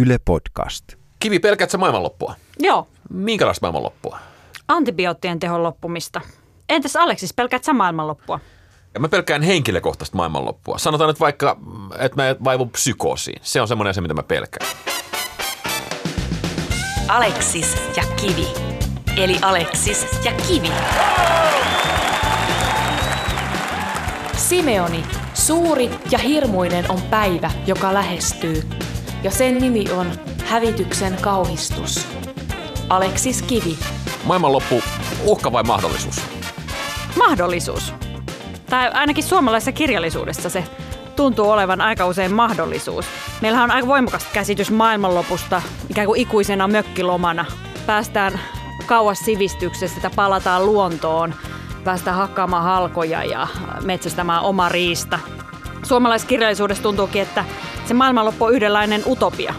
Yle Podcast. Kivi, pelkäätkö sä maailmanloppua? Joo, Minkälaista maailmanloppua? antibioottien tehon loppumista. Entäs Aleksis, pelkäät sä maailmanloppua? Ja mä pelkään henkilökohtaista maailmanloppua. Sanotaan nyt vaikka, että mä vaivun psykoosiin. Se on semmoinen asia, mitä mä pelkään. Aleksis ja Kivi. Eli Aleksis ja Kivi. Simeoni, suuri ja hirmuinen on päivä, joka lähestyy, ja sen nimi on hävityksen kauhistus. Aleksis Kivi. Maailmanloppu, uhka vai mahdollisuus? Mahdollisuus. Tai ainakin suomalaisessa kirjallisuudessa se tuntuu olevan aika usein mahdollisuus. Meillähän on aika voimakas käsitys maailmanlopusta ikään kuin ikuisena mökkilomana. Päästään kauas sivistyksestä, että palataan luontoon, päästään hakkaamaan halkoja ja metsästämään oma riista. Suomalaiskirjallisuudessa tuntuukin, että se maailmanloppu on yhdenlainen utopia.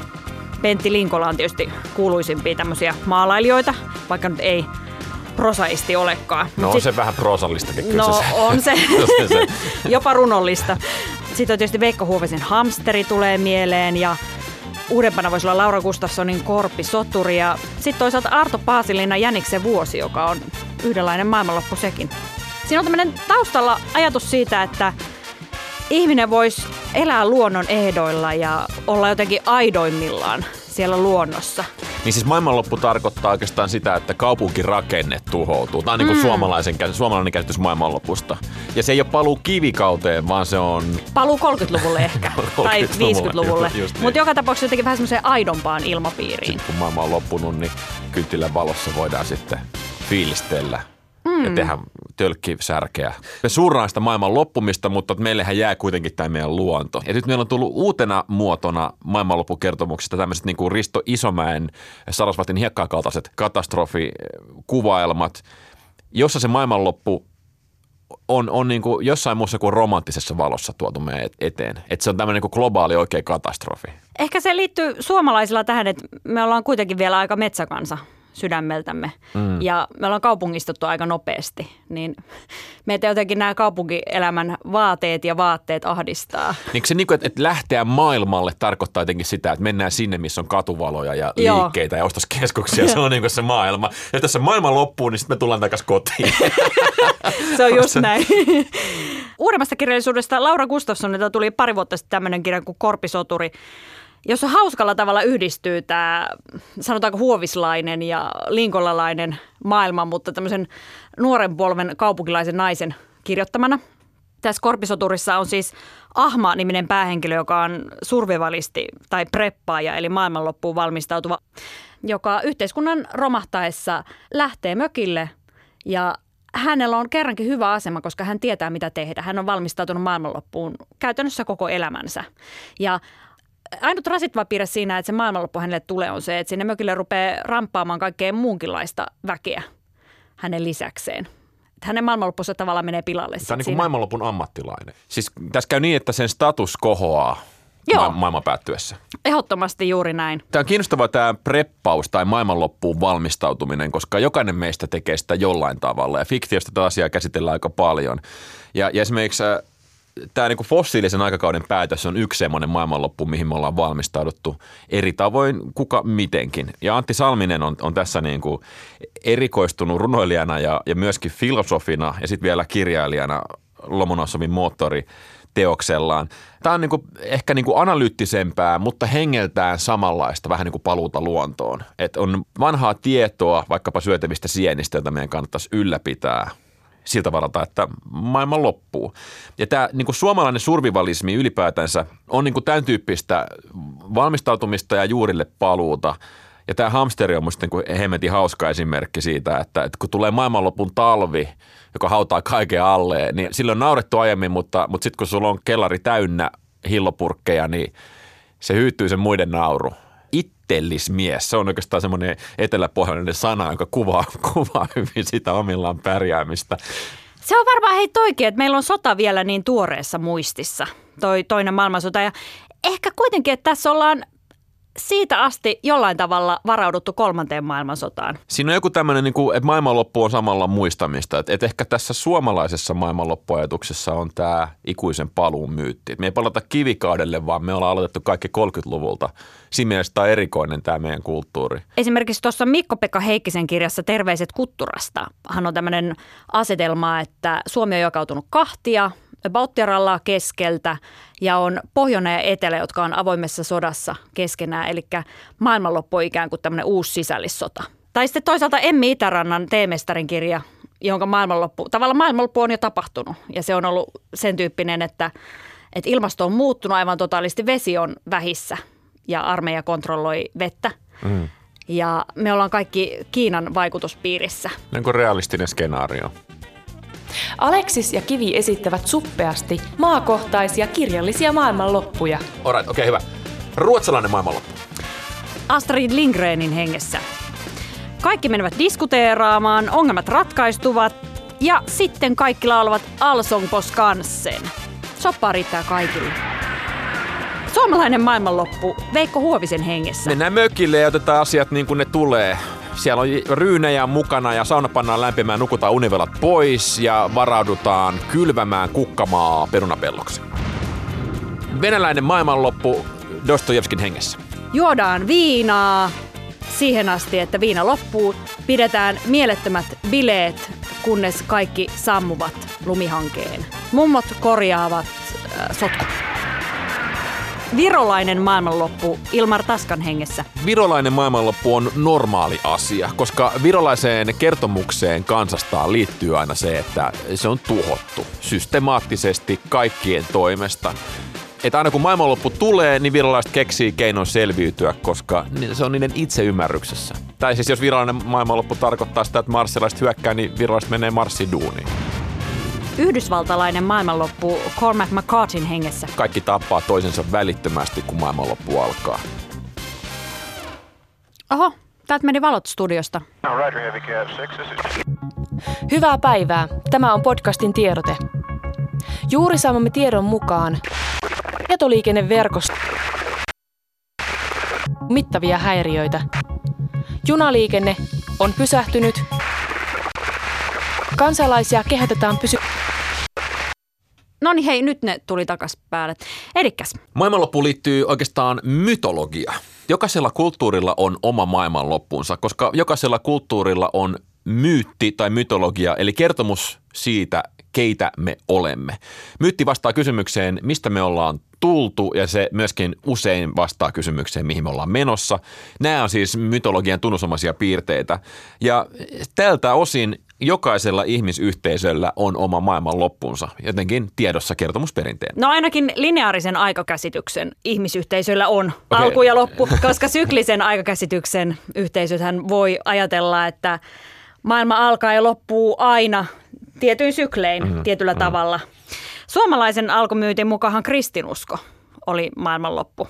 Pentti Linkola on tietysti kuuluisimpia tämmöisiä maalailijoita, vaikka nyt ei prosaisti olekaan. No on sit- se vähän prosallistakin kyllä No se. on se, se, se. jopa runollista. Sitten on tietysti Veikko Huovisen Hamsteri tulee mieleen ja uudempana voisi olla Laura Gustafssonin Korpi Soturi ja sitten toisaalta Arto Paasilinna Jäniksen vuosi, joka on yhdenlainen maailmanloppu sekin. Siinä on tämmöinen taustalla ajatus siitä, että ihminen voisi elää luonnon ehdoilla ja olla jotenkin aidoimmillaan siellä luonnossa. Niin siis maailmanloppu tarkoittaa oikeastaan sitä, että kaupunkirakenne tuhoutuu. Tämä on niin kuin suomalaisen, kä- suomalainen käsitys maailmanlopusta. Ja se ei ole paluu kivikauteen, vaan se on Paluu 30-luvulle ehkä, tai 30-luvulle, 50-luvulle. just niin. Mutta joka tapauksessa jotenkin vähän semmoiseen aidompaan ilmapiiriin. sitten kun maailma on loppunut, niin kynttilän valossa voidaan sitten fiilistellä mm. ja tehdä tölkkisärkeä. Me suuraan sitä maailman loppumista, mutta meillähän jää kuitenkin tämä meidän luonto. Ja nyt meillä on tullut uutena muotona maailmanloppukertomuksista tämmöiset niin kuin Risto Isomäen Sarasvatin hiekkakaltaiset katastrofikuvaelmat, jossa se maailmanloppu on, on niin kuin jossain muussa kuin romanttisessa valossa tuotu meidän et- eteen. Että se on tämmöinen niin kuin globaali oikea katastrofi. Ehkä se liittyy suomalaisilla tähän, että me ollaan kuitenkin vielä aika metsäkansa sydämeltämme. Mm. Ja me ollaan kaupungistuttu aika nopeasti, niin meitä jotenkin nämä kaupunkielämän vaateet ja vaatteet ahdistaa. Niin se, niin kuin, että, lähteä maailmalle tarkoittaa jotenkin sitä, että mennään sinne, missä on katuvaloja ja Joo. liikkeitä ja ostoskeskuksia. Se on niin kuin se maailma. Ja jos se maailma loppuu, niin sitten me tullaan takaisin kotiin. Se on just näin. Uudemmasta kirjallisuudesta Laura Gustafssonilta tuli pari vuotta sitten tämmöinen kirja kuin Korpisoturi, jossa hauskalla tavalla yhdistyy tämä, sanotaanko huovislainen ja linkolalainen maailma, mutta tämmöisen nuoren polven kaupunkilaisen naisen kirjoittamana. Tässä Korpisoturissa on siis Ahma-niminen päähenkilö, joka on survivalisti tai preppaaja, eli maailmanloppuun valmistautuva, joka yhteiskunnan romahtaessa lähtee mökille ja hänellä on kerrankin hyvä asema, koska hän tietää, mitä tehdä. Hän on valmistautunut maailmanloppuun käytännössä koko elämänsä. Ja ainut rasittava piirre siinä, että se maailmanloppu hänelle tulee, on se, että sinne mökille rupeaa ramppaamaan kaikkea muunkinlaista väkeä hänen lisäkseen. Että hänen maailmanloppunsa tavallaan menee pilalle. Tämä on niin kuin maailmanlopun ammattilainen. Siis tässä käy niin, että sen status kohoaa Joo. ma- maailman päättyessä. Ehdottomasti juuri näin. Tämä on kiinnostavaa tämä preppaus tai maailmanloppuun valmistautuminen, koska jokainen meistä tekee sitä jollain tavalla. Ja fiktiosta tätä asiaa käsitellään aika paljon. Ja, ja esimerkiksi äh, tämä niin fossiilisen aikakauden päätös on yksi semmoinen maailmanloppu, mihin me ollaan valmistauduttu eri tavoin, kuka mitenkin. Ja Antti Salminen on, on tässä niin kuin erikoistunut runoilijana ja, ja myöskin filosofina ja sitten vielä kirjailijana Lomonossovin moottori teoksellaan. Tämä on niin kuin, ehkä niin kuin analyyttisempää, mutta hengeltään samanlaista, vähän niin kuin paluuta luontoon. Et on vanhaa tietoa vaikkapa syötävistä sienistä, joita meidän kannattaisi ylläpitää siltä varalta, että maailma loppuu. Ja tämä niin kuin suomalainen survivalismi ylipäätänsä on niin kuin tämän tyyppistä valmistautumista ja juurille paluuta. Ja tämä hamsteri on musta niin hemmetin hauska esimerkki siitä, että, että kun tulee maailmanlopun talvi, joka hautaa kaiken alle, niin silloin on naurettu aiemmin, mutta, mutta sitten kun sulla on kellari täynnä hillopurkkeja, niin se hyytyy sen muiden nauru. Ittellismies, se on oikeastaan semmoinen eteläpohjainen sana, joka kuvaa, kuvaa hyvin sitä omillaan pärjäämistä. Se on varmaan hei toikin, että meillä on sota vielä niin tuoreessa muistissa, toi toinen maailmansota. Ja ehkä kuitenkin, että tässä ollaan siitä asti jollain tavalla varauduttu kolmanteen maailmansotaan. Siinä on joku tämmöinen, niin kuin, että maailmanloppu on samalla muistamista. Että, että ehkä tässä suomalaisessa maailmanloppuajatuksessa on tämä ikuisen paluun myytti. Että me ei palata kivikaudelle, vaan me ollaan aloitettu kaikki 30-luvulta. Siinä mielessä tämä on erikoinen tämä meidän kulttuuri. Esimerkiksi tuossa Mikko-Pekka Heikkisen kirjassa Terveiset Kutturasta hän on tämmöinen asetelma, että Suomi on jakautunut kahtia, Bauttiarallaa keskeltä ja on pohjoinen ja etelä, jotka on avoimessa sodassa keskenään. Eli maailmanloppu on ikään kuin tämmöinen uusi sisällissota. Tai sitten toisaalta Emmi Itärannan teemestarin kirja, jonka maailmanloppu, tavallaan maailmanloppu on jo tapahtunut. Ja se on ollut sen tyyppinen, että, että ilmasto on muuttunut aivan totaalisti, vesi on vähissä ja armeija kontrolloi vettä. Mm. Ja me ollaan kaikki Kiinan vaikutuspiirissä. Onko realistinen skenaario? Aleksis ja Kivi esittävät suppeasti maakohtaisia kirjallisia maailmanloppuja. Alright, okei okay, hyvä. Ruotsalainen maailmanloppu. Astrid Lindgrenin hengessä. Kaikki menevät diskuteeraamaan, ongelmat ratkaistuvat ja sitten kaikki laulavat Allsång på Skansen. Soppaa riittää kaikille. Suomalainen maailmanloppu Veikko Huovisen hengessä. Mennään mökille ja otetaan asiat niin kuin ne tulee. Siellä on ryynejä mukana ja sauna pannaan lämpimään, nukutaan univelat pois ja varaudutaan kylvämään kukkamaa perunapelloksi. Venäläinen maailmanloppu Dostojevskin hengessä. Juodaan viinaa siihen asti, että viina loppuu. Pidetään mielettömät bileet, kunnes kaikki sammuvat lumihankeen. Mummot korjaavat äh, sotkut. Virolainen maailmanloppu Ilmar Taskan hengessä. Virolainen maailmanloppu on normaali asia, koska virolaiseen kertomukseen kansastaan liittyy aina se, että se on tuhottu systemaattisesti kaikkien toimesta. Että aina kun maailmanloppu tulee, niin virolaiset keksii keinon selviytyä, koska se on niiden itseymmärryksessä. Tai siis jos virallinen maailmanloppu tarkoittaa sitä, että marssilaiset hyökkää, niin virolaiset menee marssiduuniin. Yhdysvaltalainen maailmanloppu Cormac McCartin hengessä. Kaikki tappaa toisensa välittömästi, kun maailmanloppu alkaa. Oho, täältä meni valot studiosta. Hyvää päivää. Tämä on podcastin tiedote. Juuri saamamme tiedon mukaan tietoliikenneverkosto mittavia häiriöitä. Junaliikenne on pysähtynyt. Kansalaisia kehotetaan pysy... No niin hei, nyt ne tuli takas päälle. Elikkäs. Maailmanloppuun liittyy oikeastaan mytologia. Jokaisella kulttuurilla on oma maailmanloppuunsa, koska jokaisella kulttuurilla on myytti tai mytologia, eli kertomus siitä, keitä me olemme. Myytti vastaa kysymykseen, mistä me ollaan tultu ja se myöskin usein vastaa kysymykseen, mihin me ollaan menossa. Nämä on siis mytologian tunnusomaisia piirteitä ja tältä osin jokaisella ihmisyhteisöllä on oma maailman loppunsa, jotenkin tiedossa kertomusperinteen. No ainakin lineaarisen aikakäsityksen ihmisyhteisöllä on okay. alku ja loppu, koska syklisen aikakäsityksen yhteisöthän voi ajatella, että maailma alkaa ja loppuu aina tietyin syklein mm-hmm. tietyllä mm-hmm. tavalla. Suomalaisen alkumyytin mukaan kristinusko oli maailmanloppu.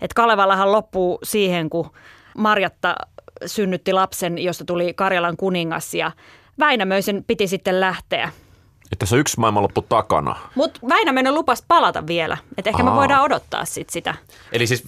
Et Kalevalahan loppuu siihen, kun Marjatta synnytti lapsen, josta tuli Karjalan kuningas ja Väinämöisen piti sitten lähteä. Että se on yksi maailmanloppu takana. Mutta Väinämöinen lupas palata vielä. Että ehkä Aa. me voidaan odottaa sit sitä. Eli siis,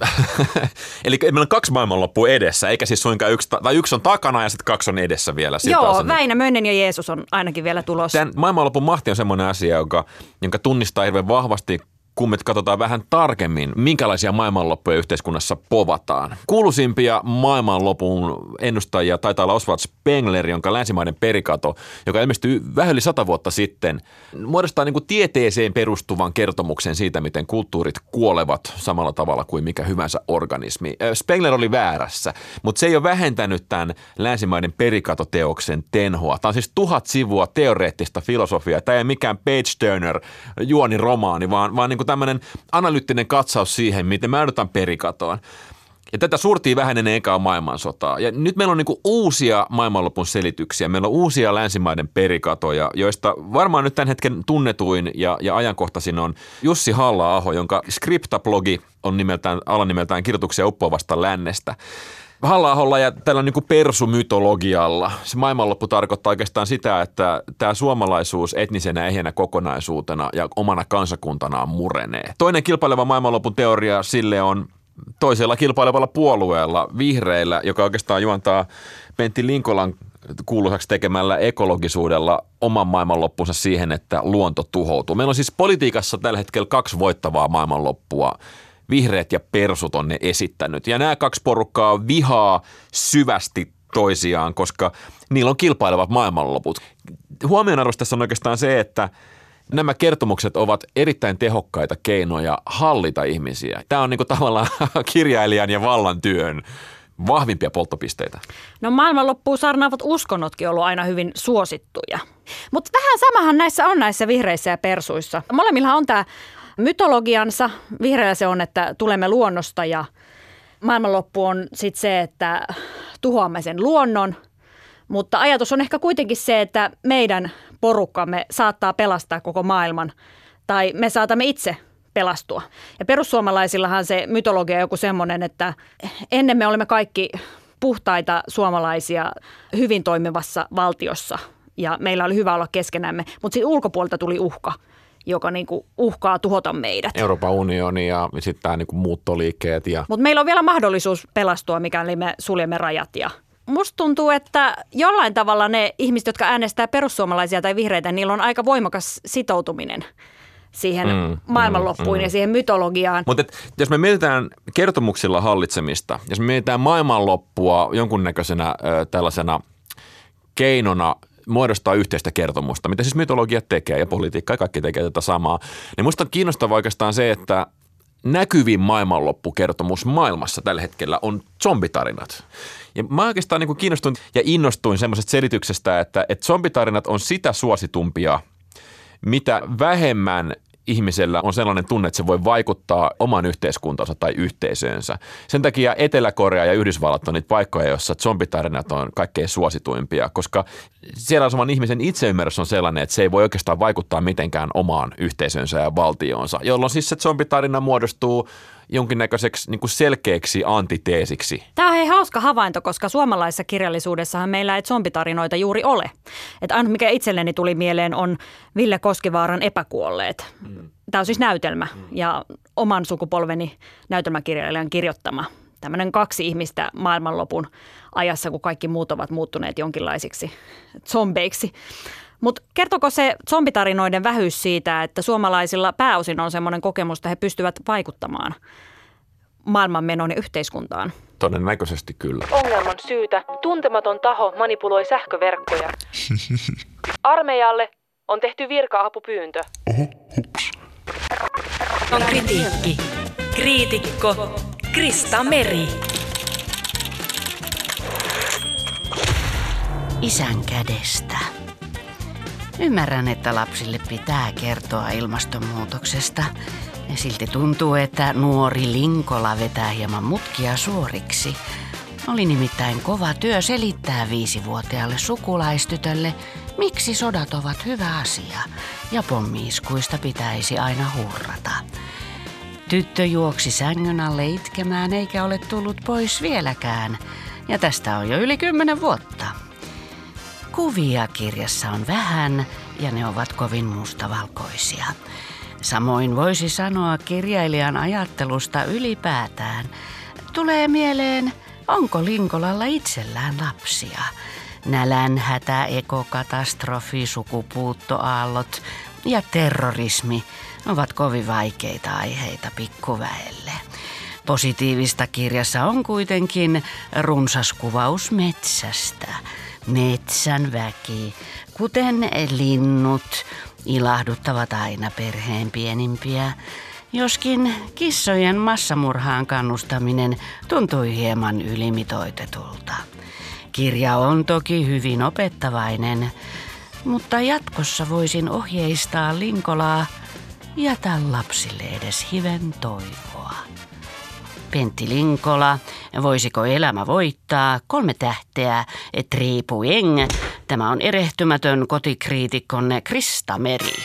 eli meillä on kaksi maailmanloppua edessä, eikä siis suinkaan yksi, tai yksi on takana ja sitten kaksi on edessä vielä. Siltä Joo, Väinämöinen ja Jeesus on ainakin vielä tulossa. Tämän maailmanlopun mahti on semmoinen asia, joka, jonka tunnistaa hirveän vahvasti kun me katsotaan vähän tarkemmin, minkälaisia maailmanloppuja yhteiskunnassa povataan. Kuuluisimpia maailmanlopun ennustajia taitaa olla Oswald Spengler, jonka länsimaiden perikato, joka ilmestyi vähän yli sata vuotta sitten, muodostaa niin kuin tieteeseen perustuvan kertomuksen siitä, miten kulttuurit kuolevat samalla tavalla kuin mikä hyvänsä organismi. Spengler oli väärässä, mutta se ei ole vähentänyt tämän länsimaiden perikatoteoksen tenhoa. Tämä on siis tuhat sivua teoreettista filosofiaa. Tämä ei ole mikään page turner juoni romaani, vaan, vaan niin kuin tämmöinen analyyttinen katsaus siihen, miten me joudutaan perikatoon. Ja tätä suurtiin vähän ennen ekaa maailmansotaa. Ja nyt meillä on niin uusia maailmanlopun selityksiä. Meillä on uusia länsimaiden perikatoja, joista varmaan nyt tämän hetken tunnetuin ja, ja ajankohtaisin on Jussi halla jonka skriptablogi on nimeltään, alanimeltään kirjoituksia uppoavasta lännestä halla ja tällä niin persumytologialla. Se maailmanloppu tarkoittaa oikeastaan sitä, että tämä suomalaisuus etnisenä ehjänä kokonaisuutena ja omana kansakuntanaan murenee. Toinen kilpaileva maailmanlopun teoria sille on toisella kilpailevalla puolueella, vihreillä, joka oikeastaan juontaa Pentti Linkolan kuuluisaksi tekemällä ekologisuudella oman maailmanloppunsa siihen, että luonto tuhoutuu. Meillä on siis politiikassa tällä hetkellä kaksi voittavaa maailmanloppua. Vihreät ja persut on ne esittänyt. Ja nämä kaksi porukkaa vihaa syvästi toisiaan, koska niillä on kilpailevat maailmanloput. Huomionarvoista tässä on oikeastaan se, että nämä kertomukset ovat erittäin tehokkaita keinoja hallita ihmisiä. Tämä on niin tavallaan kirjailijan ja vallan työn vahvimpia polttopisteitä. No maailmanloppuun sarnaavat uskonnotkin ollut aina hyvin suosittuja. Mutta vähän samahan näissä on näissä vihreissä ja persuissa. Molemmilla on tämä mytologiansa. Vihreällä se on, että tulemme luonnosta ja maailmanloppu on sitten se, että tuhoamme sen luonnon. Mutta ajatus on ehkä kuitenkin se, että meidän porukkamme saattaa pelastaa koko maailman tai me saatamme itse pelastua. Ja perussuomalaisillahan se mytologia on joku semmoinen, että ennen me olemme kaikki puhtaita suomalaisia hyvin toimivassa valtiossa ja meillä oli hyvä olla keskenämme, mutta siitä ulkopuolelta tuli uhka joka niin kuin uhkaa tuhota meidät. Euroopan unioni ja sitten tämä niin muuttoliikkeet. Ja... Mutta meillä on vielä mahdollisuus pelastua, mikäli me suljemme rajat ja Musta tuntuu, että jollain tavalla ne ihmiset, jotka äänestää perussuomalaisia tai vihreitä, niillä on aika voimakas sitoutuminen siihen mm, maailmanloppuun mm, ja siihen mytologiaan. Mutta jos me mietitään kertomuksilla hallitsemista, jos me mietitään maailmanloppua jonkunnäköisenä äh, tällaisena keinona muodostaa yhteistä kertomusta, mitä siis mytologia tekee ja politiikka ja kaikki tekee tätä samaa, niin musta on kiinnostavaa oikeastaan se, että näkyvin maailmanloppukertomus maailmassa tällä hetkellä on zombitarinat. Ja mä oikeastaan niin kiinnostuin ja innostuin semmoisesta selityksestä, että, että zombitarinat on sitä suositumpia, mitä vähemmän ihmisellä on sellainen tunne, että se voi vaikuttaa oman yhteiskuntansa tai yhteisöönsä. Sen takia Etelä-Korea ja Yhdysvallat on niitä paikkoja, joissa zombitarinat on kaikkein suosituimpia, koska siellä saman ihmisen itseymmärrys on sellainen, että se ei voi oikeastaan vaikuttaa mitenkään omaan yhteisönsä ja valtioonsa, jolloin siis se zombitarina muodostuu jonkinnäköiseksi niin kuin selkeäksi antiteesiksi. Tämä on hei hauska havainto, koska suomalaisessa kirjallisuudessahan meillä ei zombitarinoita juuri ole. Että ainut mikä itselleni tuli mieleen on Ville Koskivaaran epäkuolleet. Mm. Tämä on siis näytelmä mm. ja oman sukupolveni näytelmäkirjailijan kirjoittama. Tämmöinen kaksi ihmistä maailmanlopun ajassa, kun kaikki muut ovat muuttuneet jonkinlaisiksi zombeiksi. Mutta kertoko se zombitarinoiden vähyys siitä, että suomalaisilla pääosin on semmoinen kokemus, että he pystyvät vaikuttamaan maailmanmenoon ja yhteiskuntaan? Todennäköisesti kyllä. Ongelman syytä tuntematon taho manipuloi sähköverkkoja. Armeijalle on tehty virka-apupyyntö. Oho, hups. On kritiikki. Kriitikko Krista Meri. Isän kädestä. Ymmärrän, että lapsille pitää kertoa ilmastonmuutoksesta. Ja silti tuntuu, että nuori Linkola vetää hieman mutkia suoriksi. Oli nimittäin kova työ selittää viisivuotiaalle sukulaistytölle, miksi sodat ovat hyvä asia ja pommiiskuista pitäisi aina hurrata. Tyttö juoksi sängyn alle itkemään eikä ole tullut pois vieläkään, ja tästä on jo yli kymmenen vuotta. Kuvia kirjassa on vähän ja ne ovat kovin mustavalkoisia. Samoin voisi sanoa kirjailijan ajattelusta ylipäätään. Tulee mieleen, onko Linkolalla itsellään lapsia? Nälänhätä, ekokatastrofi, sukupuuttoaallot ja terrorismi ovat kovin vaikeita aiheita pikkuväelle. Positiivista kirjassa on kuitenkin runsas kuvaus metsästä – Metsän väki, kuten linnut, ilahduttavat aina perheen pienimpiä. Joskin kissojen massamurhaan kannustaminen tuntui hieman ylimitoitetulta. Kirja on toki hyvin opettavainen, mutta jatkossa voisin ohjeistaa Linkolaa jätä lapsille edes hiven toivoa. Pentti Linkola, Voisiko elämä voittaa? Kolme tähteä, Triipueng. Tämä on erehtymätön kotikriitikkonne Krista Meri.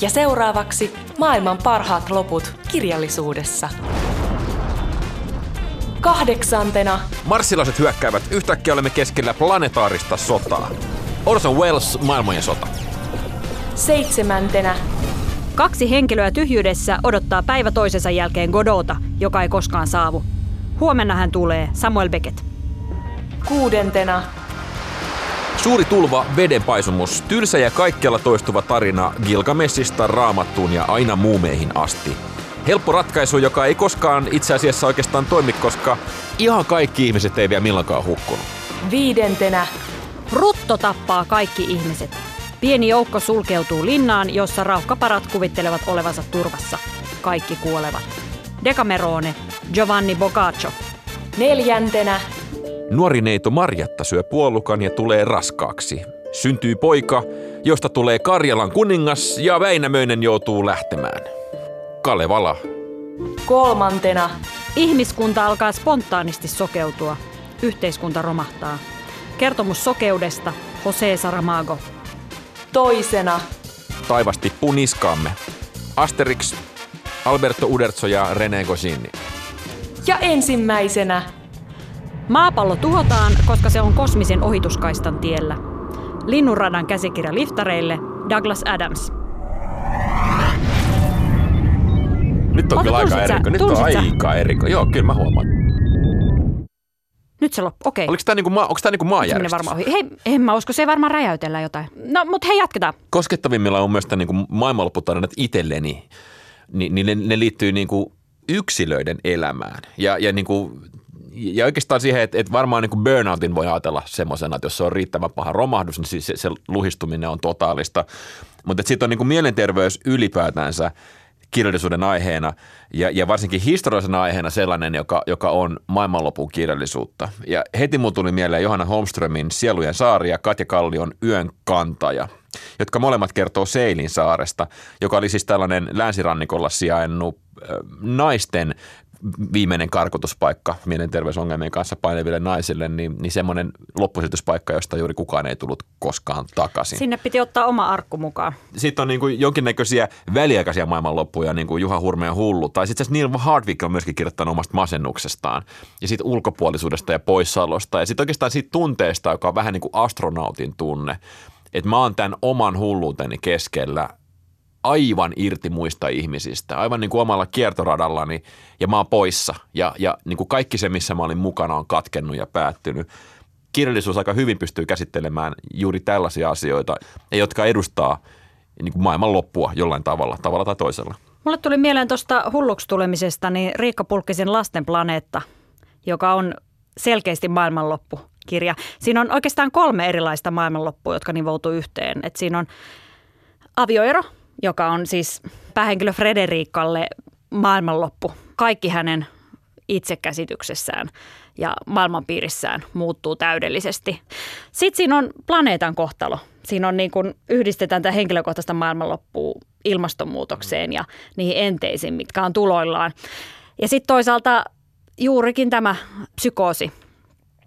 Ja seuraavaksi maailman parhaat loput kirjallisuudessa. Kahdeksantena. Marsilaiset hyökkäävät. Yhtäkkiä olemme keskellä planetaarista sotaa. Orson Welles, maailmojen sota. Seitsemäntenä. Kaksi henkilöä tyhjyydessä odottaa päivä toisensa jälkeen Godota, joka ei koskaan saavu. Huomenna hän tulee, Samuel Beckett. Kuudentena Suuri tulva, vedenpaisumus, tylsä ja kaikkialla toistuva tarina Gilgamesista raamattuun ja aina muumeihin asti. Helppo ratkaisu, joka ei koskaan itse asiassa oikeastaan toimi, koska ihan kaikki ihmiset ei vielä milloinkaan hukkunut. viidentenä Rutto tappaa kaikki ihmiset. Pieni joukko sulkeutuu linnaan, jossa rauhkaparat kuvittelevat olevansa turvassa. Kaikki kuolevat. Decamerone, Giovanni Boccaccio. neljäntenä Nuori neito Marjatta syö puolukan ja tulee raskaaksi. Syntyy poika, josta tulee Karjalan kuningas ja Väinämöinen joutuu lähtemään. Kalevala. kolmantena Ihmiskunta alkaa spontaanisti sokeutua. Yhteiskunta romahtaa. Kertomus sokeudesta, Jose Saramago. Toisena Taivas tippuu niskaamme. Asterix, Alberto Uderzo ja René Goscinny. ja ensimmäisenä Maapallo tuhotaan, koska se on kosmisen ohituskaistan tiellä. Linnunradan käsikirja liftareille, Douglas Adams. Nyt on kyllä aika tunsit sä? eriko. Nyt on aika eriko. Joo, kyllä mä huomaan. Nyt se loppu. Okei. Oliko tämä niinku, maa, onko tää niinku maanjärjestys? varmaan ohi. Hei, en mä usko, se ei varmaan räjäytellä jotain. No, mutta hei, jatketaan. Koskettavimmilla on myös tämä niinku maailmanlopputarinat itselleni. Ni, niin ne, ne liittyy niinku yksilöiden elämään. Ja, ja, niinku, ja oikeastaan siihen, että, että varmaan niinku burnoutin voi ajatella semmoisena, että jos se on riittävän paha romahdus, niin se, se luhistuminen on totaalista. Mutta sitten on niinku mielenterveys ylipäätänsä kirjallisuuden aiheena ja, ja varsinkin historiallisena aiheena sellainen, joka, joka on maailmanlopun kirjallisuutta. Ja heti mun tuli mieleen Johanna Holmströmin Sielujen saari ja Katja Kallion Yön kantaja, jotka molemmat kertoo Seilin saaresta, joka oli siis tällainen länsirannikolla sijainnut naisten viimeinen karkotuspaikka mielenterveysongelmien kanssa paineville naisille, niin, niin semmoinen loppusijoituspaikka, josta juuri kukaan ei tullut koskaan takaisin Sinne piti ottaa oma arkku mukaan. sitten on niin kuin jonkinnäköisiä väliaikaisia maailmanloppuja, niin kuin Juha Hurmeen hullu. Tai sitten Neil Hardwick on myöskin kirjoittanut omasta masennuksestaan. Ja sitten ulkopuolisuudesta ja poissaolosta. Ja sitten oikeastaan siitä tunteesta, joka on vähän niin kuin astronautin tunne. Että mä oon tämän oman hulluuteni keskellä aivan irti muista ihmisistä, aivan niin kuin omalla kiertoradallani ja mä oon poissa ja, ja niin kuin kaikki se, missä mä olin mukana on katkennut ja päättynyt. Kirjallisuus aika hyvin pystyy käsittelemään juuri tällaisia asioita, jotka edustaa niin kuin maailman loppua jollain tavalla, tavalla tai toisella. Mulle tuli mieleen tuosta hulluksi tulemisesta niin Riikka Pulkkisen Lasten planeetta, joka on selkeästi maailmanloppukirja. Siinä on oikeastaan kolme erilaista maailmanloppua, jotka nivoutuu yhteen. Et siinä on avioero, joka on siis päähenkilö Frederiikalle maailmanloppu. Kaikki hänen itsekäsityksessään ja maailmanpiirissään muuttuu täydellisesti. Sitten siinä on planeetan kohtalo. Siinä on niin kuin yhdistetään tätä henkilökohtaista maailmanloppua ilmastonmuutokseen ja niihin enteisiin, mitkä on tuloillaan. Ja sitten toisaalta juurikin tämä psykoosi.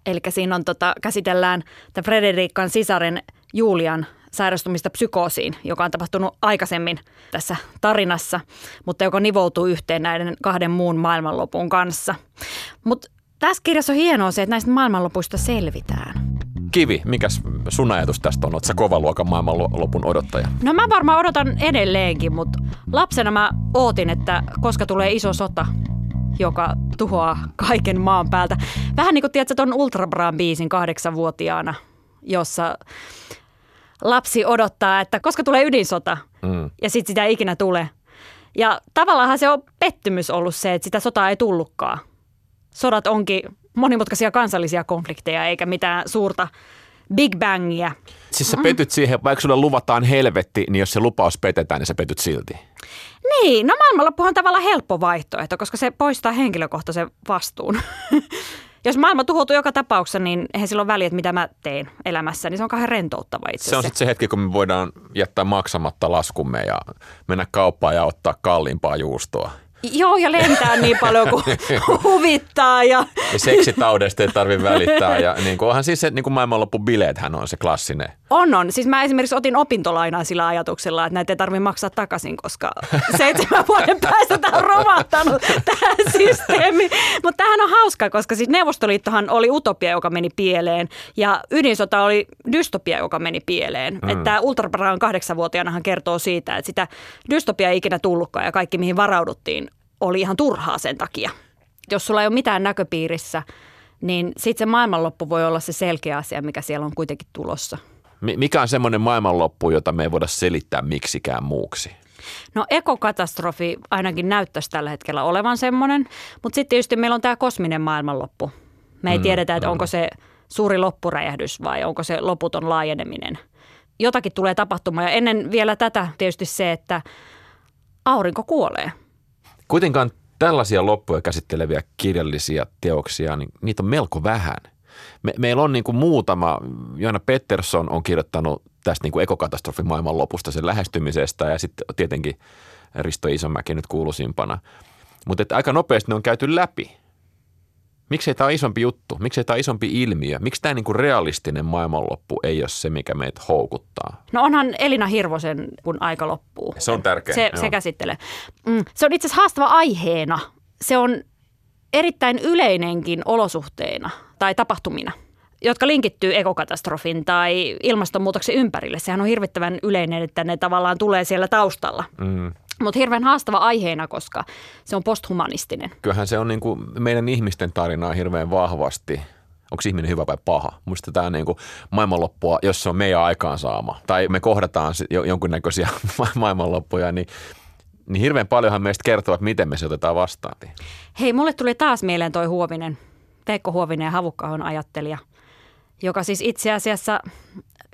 Eli siinä on tota, käsitellään tämän Frederikan sisaren Julian sairastumista psykoosiin, joka on tapahtunut aikaisemmin tässä tarinassa, mutta joka nivoutuu yhteen näiden kahden muun maailmanlopun kanssa. Mutta tässä kirjassa on hienoa se, että näistä maailmanlopuista selvitään. Kivi, mikäs sun ajatus tästä on? Oletko sä kova luokan maailmanlopun odottaja? No mä varmaan odotan edelleenkin, mutta lapsena mä ootin, että koska tulee iso sota, joka tuhoaa kaiken maan päältä. Vähän niin kuin tiedätkö tuon Ultra Bran biisin kahdeksanvuotiaana, jossa lapsi odottaa, että koska tulee ydinsota Mm. ja sitten sitä ei ikinä tule. Ja tavallaan se on pettymys ollut se, että sitä sotaa ei tullutkaan. Sodat onkin monimutkaisia kansallisia konflikteja eikä mitään suurta Big Bangia. Siis sä petyt siihen, vaikka sulle luvataan helvetti, niin jos se lupaus petetään, niin sä petyt silti. Niin, no maailmanloppu on tavallaan helppo vaihtoehto, koska se poistaa henkilökohtaisen vastuun. Jos maailma tuhoutuu joka tapauksessa, niin eihän silloin väliä, että mitä mä teen elämässä, niin se on kauhean rentouttava itse Se on sitten se hetki, kun me voidaan jättää maksamatta laskumme ja mennä kauppaan ja ottaa kalliimpaa juustoa. Joo, ja lentää niin paljon kuin huvittaa. Ja... Ja seksitaudeista ei tarvitse välittää. Ja niin kuin, onhan siis se niin kuin maailmanloppubileethän on se klassinen. On, on. Siis mä esimerkiksi otin opintolainaa sillä ajatuksella, että näitä ei tarvitse maksaa takaisin, koska seitsemän vuoden päästä tämä on romahtanut tähän systeemi. Mutta tämähän on hauska, koska siis Neuvostoliittohan oli utopia, joka meni pieleen, ja ydinsota oli dystopia, joka meni pieleen. Mm. Että Ultra Brown kahdeksanvuotiaanahan kertoo siitä, että sitä dystopia ei ikinä tullutkaan, ja kaikki mihin varauduttiin oli ihan turhaa sen takia. Jos sulla ei ole mitään näköpiirissä, niin sitten se maailmanloppu voi olla se selkeä asia, mikä siellä on kuitenkin tulossa. Mikä on semmoinen maailmanloppu, jota me ei voida selittää miksikään muuksi? No ekokatastrofi ainakin näyttäisi tällä hetkellä olevan semmoinen, mutta sitten tietysti meillä on tämä kosminen maailmanloppu. Me ei mm, tiedetä, että mm. onko se suuri loppuräjähdys vai onko se loputon laajeneminen. Jotakin tulee tapahtumaan ja ennen vielä tätä tietysti se, että aurinko kuolee. Kuitenkaan tällaisia loppuja käsitteleviä kirjallisia teoksia, niin niitä on melko vähän. Me, meillä on niin kuin muutama, Joana Pettersson on kirjoittanut tästä niin kuin ekokatastrofin maailman lopusta sen lähestymisestä ja sitten tietenkin Risto Isomäki nyt kuuluisimpana. Mutta aika nopeasti ne on käyty läpi. Miksei tämä ole isompi juttu? Miksei tämä ole isompi ilmiö? Miksi tämä niinku realistinen maailmanloppu ei ole se, mikä meitä houkuttaa? No onhan Elina Hirvosen, kun aika loppuu. Se on tärkeä. Se, se käsittelee. Mm, se on itse asiassa haastava aiheena. Se on erittäin yleinenkin olosuhteina tai tapahtumina jotka linkittyy ekokatastrofin tai ilmastonmuutoksen ympärille. Sehän on hirvittävän yleinen, että ne tavallaan tulee siellä taustalla. Mm. Mutta hirveän haastava aiheena, koska se on posthumanistinen. Kyllähän se on niin kuin meidän ihmisten tarinaa hirveän vahvasti. Onko ihminen hyvä vai paha? Minusta tämä niin kuin maailmanloppua, jos se on meidän aikaansaama. Tai me kohdataan jonkunnäköisiä maailmanloppuja, niin niin hirveän paljonhan meistä kertovat, miten me se otetaan vastaan. Hei, mulle tuli taas mieleen toi Huovinen, Veikko Huovinen ja Havukkahon ajattelija, joka siis itse asiassa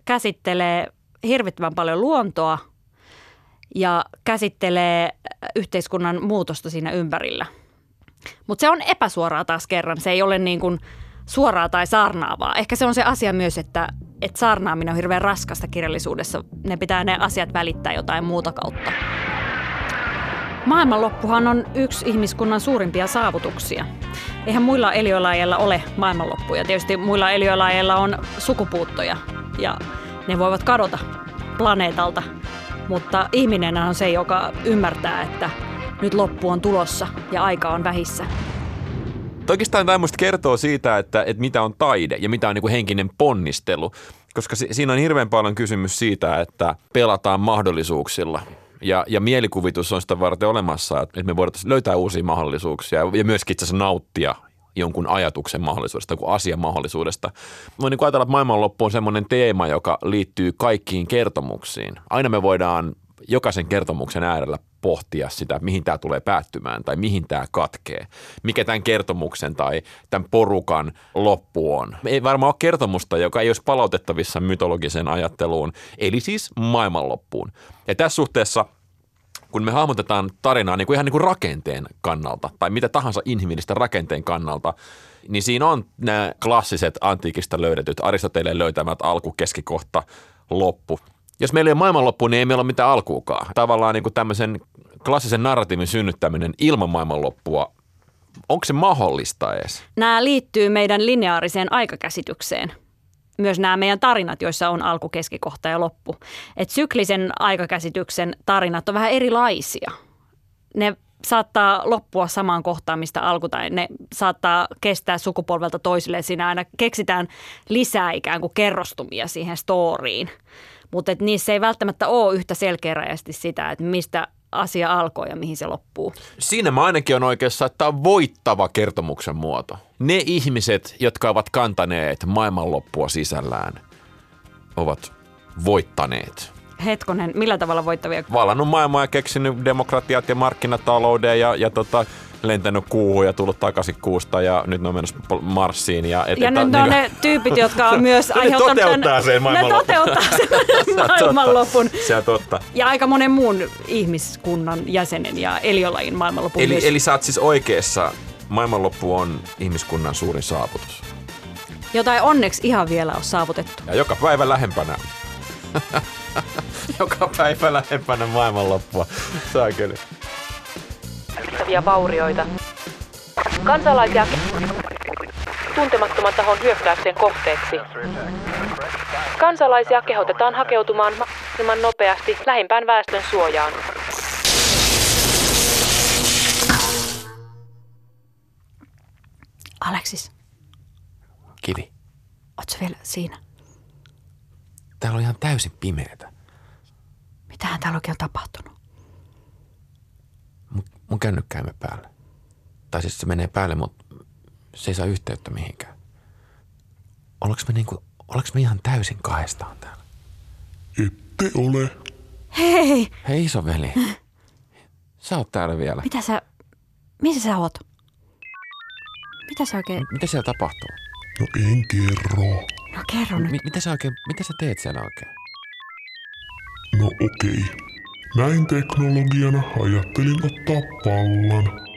käsittelee hirvittävän paljon luontoa ja käsittelee yhteiskunnan muutosta siinä ympärillä. Mutta se on epäsuoraa taas kerran. Se ei ole niin kuin suoraa tai saarnaavaa. Ehkä se on se asia myös, että, että saarnaaminen on hirveän raskasta kirjallisuudessa. Ne pitää ne asiat välittää jotain muuta kautta. Maailmanloppuhan on yksi ihmiskunnan suurimpia saavutuksia. Eihän muilla eliölajeilla ole maailmanloppuja. Tietysti muilla eliölajeilla on sukupuuttoja ja ne voivat kadota planeetalta mutta ihminen on se, joka ymmärtää, että nyt loppu on tulossa ja aika on vähissä. Oikeastaan tämä kertoo siitä, että, että mitä on taide ja mitä on niin kuin henkinen ponnistelu, koska siinä on hirveän paljon kysymys siitä, että pelataan mahdollisuuksilla. Ja, ja mielikuvitus on sitä varten olemassa, että me voidaan löytää uusia mahdollisuuksia ja myöskin itse asiassa nauttia jonkun ajatuksen mahdollisuudesta, kuin asian mahdollisuudesta. Voin niin ajatella, että maailmanloppu on semmoinen teema, joka liittyy kaikkiin kertomuksiin. Aina me voidaan jokaisen kertomuksen äärellä pohtia sitä, mihin tämä tulee päättymään tai mihin tämä katkee. Mikä tämän kertomuksen tai tämän porukan loppu on. Ei varmaan ole kertomusta, joka ei olisi palautettavissa mytologiseen ajatteluun, eli siis maailmanloppuun. Ja tässä suhteessa – kun me hahmotetaan tarinaa niin kuin ihan niin kuin rakenteen kannalta tai mitä tahansa inhimillistä rakenteen kannalta, niin siinä on nämä klassiset antiikista löydetyt, Aristoteleen löytämät alku, keskikohta, loppu. Jos meillä ei ole maailmanloppu, niin ei meillä ole mitään alkuukaan. Tavallaan niin kuin tämmöisen klassisen narratiivin synnyttäminen ilman maailmanloppua onko se mahdollista edes? Nämä liittyy meidän lineaariseen aikakäsitykseen myös nämä meidän tarinat, joissa on alku, keskikohta ja loppu. Et syklisen aikakäsityksen tarinat on vähän erilaisia. Ne saattaa loppua samaan kohtaan, mistä alku, tai ne saattaa kestää sukupolvelta toisille. Siinä aina keksitään lisää ikään kuin kerrostumia siihen storiin. Mutta niissä ei välttämättä ole yhtä selkeäräisesti sitä, että mistä asia alkoi ja mihin se loppuu. Siinä mä ainakin on oikeassa, että on voittava kertomuksen muoto. Ne ihmiset, jotka ovat kantaneet maailmanloppua sisällään, ovat voittaneet. Hetkonen, millä tavalla voittavia? Vallannut maailmaa ja keksinyt demokratiat ja markkinatalouden ja, ja tota, lentänyt kuuhun ja tullut takaisin kuusta ja nyt ne on menossa Marsiin. Ja, et, ja et, nyt ne on ne tyypit, jotka on myös aiheuttanut... ne toteuttaa sen maailmanlopun. Ne toteuttaa sen maailmanlopun. Se on totta. Ja aika monen muun ihmiskunnan jäsenen ja eliolajin maailmanlopun eli, eli sä oot siis oikeassa. Maailmanloppu on ihmiskunnan suurin saavutus. Jota ei onneksi ihan vielä ole saavutettu. Ja joka päivä lähempänä. joka päivä lähempänä maailmanloppua. Saa kyllä. vakavia vaurioita. Kansalaisia tuntemattoman tahon hyökkäyksen kohteeksi. Kansalaisia kehotetaan hakeutumaan mahdollisimman nopeasti lähimpään väestön suojaan. Aleksis, Kivi. ootko vielä siinä? Täällä on ihan täysin pimeätä. Mitähän täällä oikein on tapahtunut? Mun, mun kännykkäämme päälle. Tai siis se menee päälle, mutta se ei saa yhteyttä mihinkään. Ollaanko me, niinku, ollaanko me ihan täysin kahdestaan täällä? Ette ole. Hei, Hei isoveli. Sä oot täällä vielä. mitä sä, missä sä oot? Mitä sä oikein, Mitä siellä tapahtuu? No en kerro. No kerro nyt. M- mitä sä oikein, mitä sä teet siellä oikein? No okei. Näin teknologiana ajattelin ottaa vallan.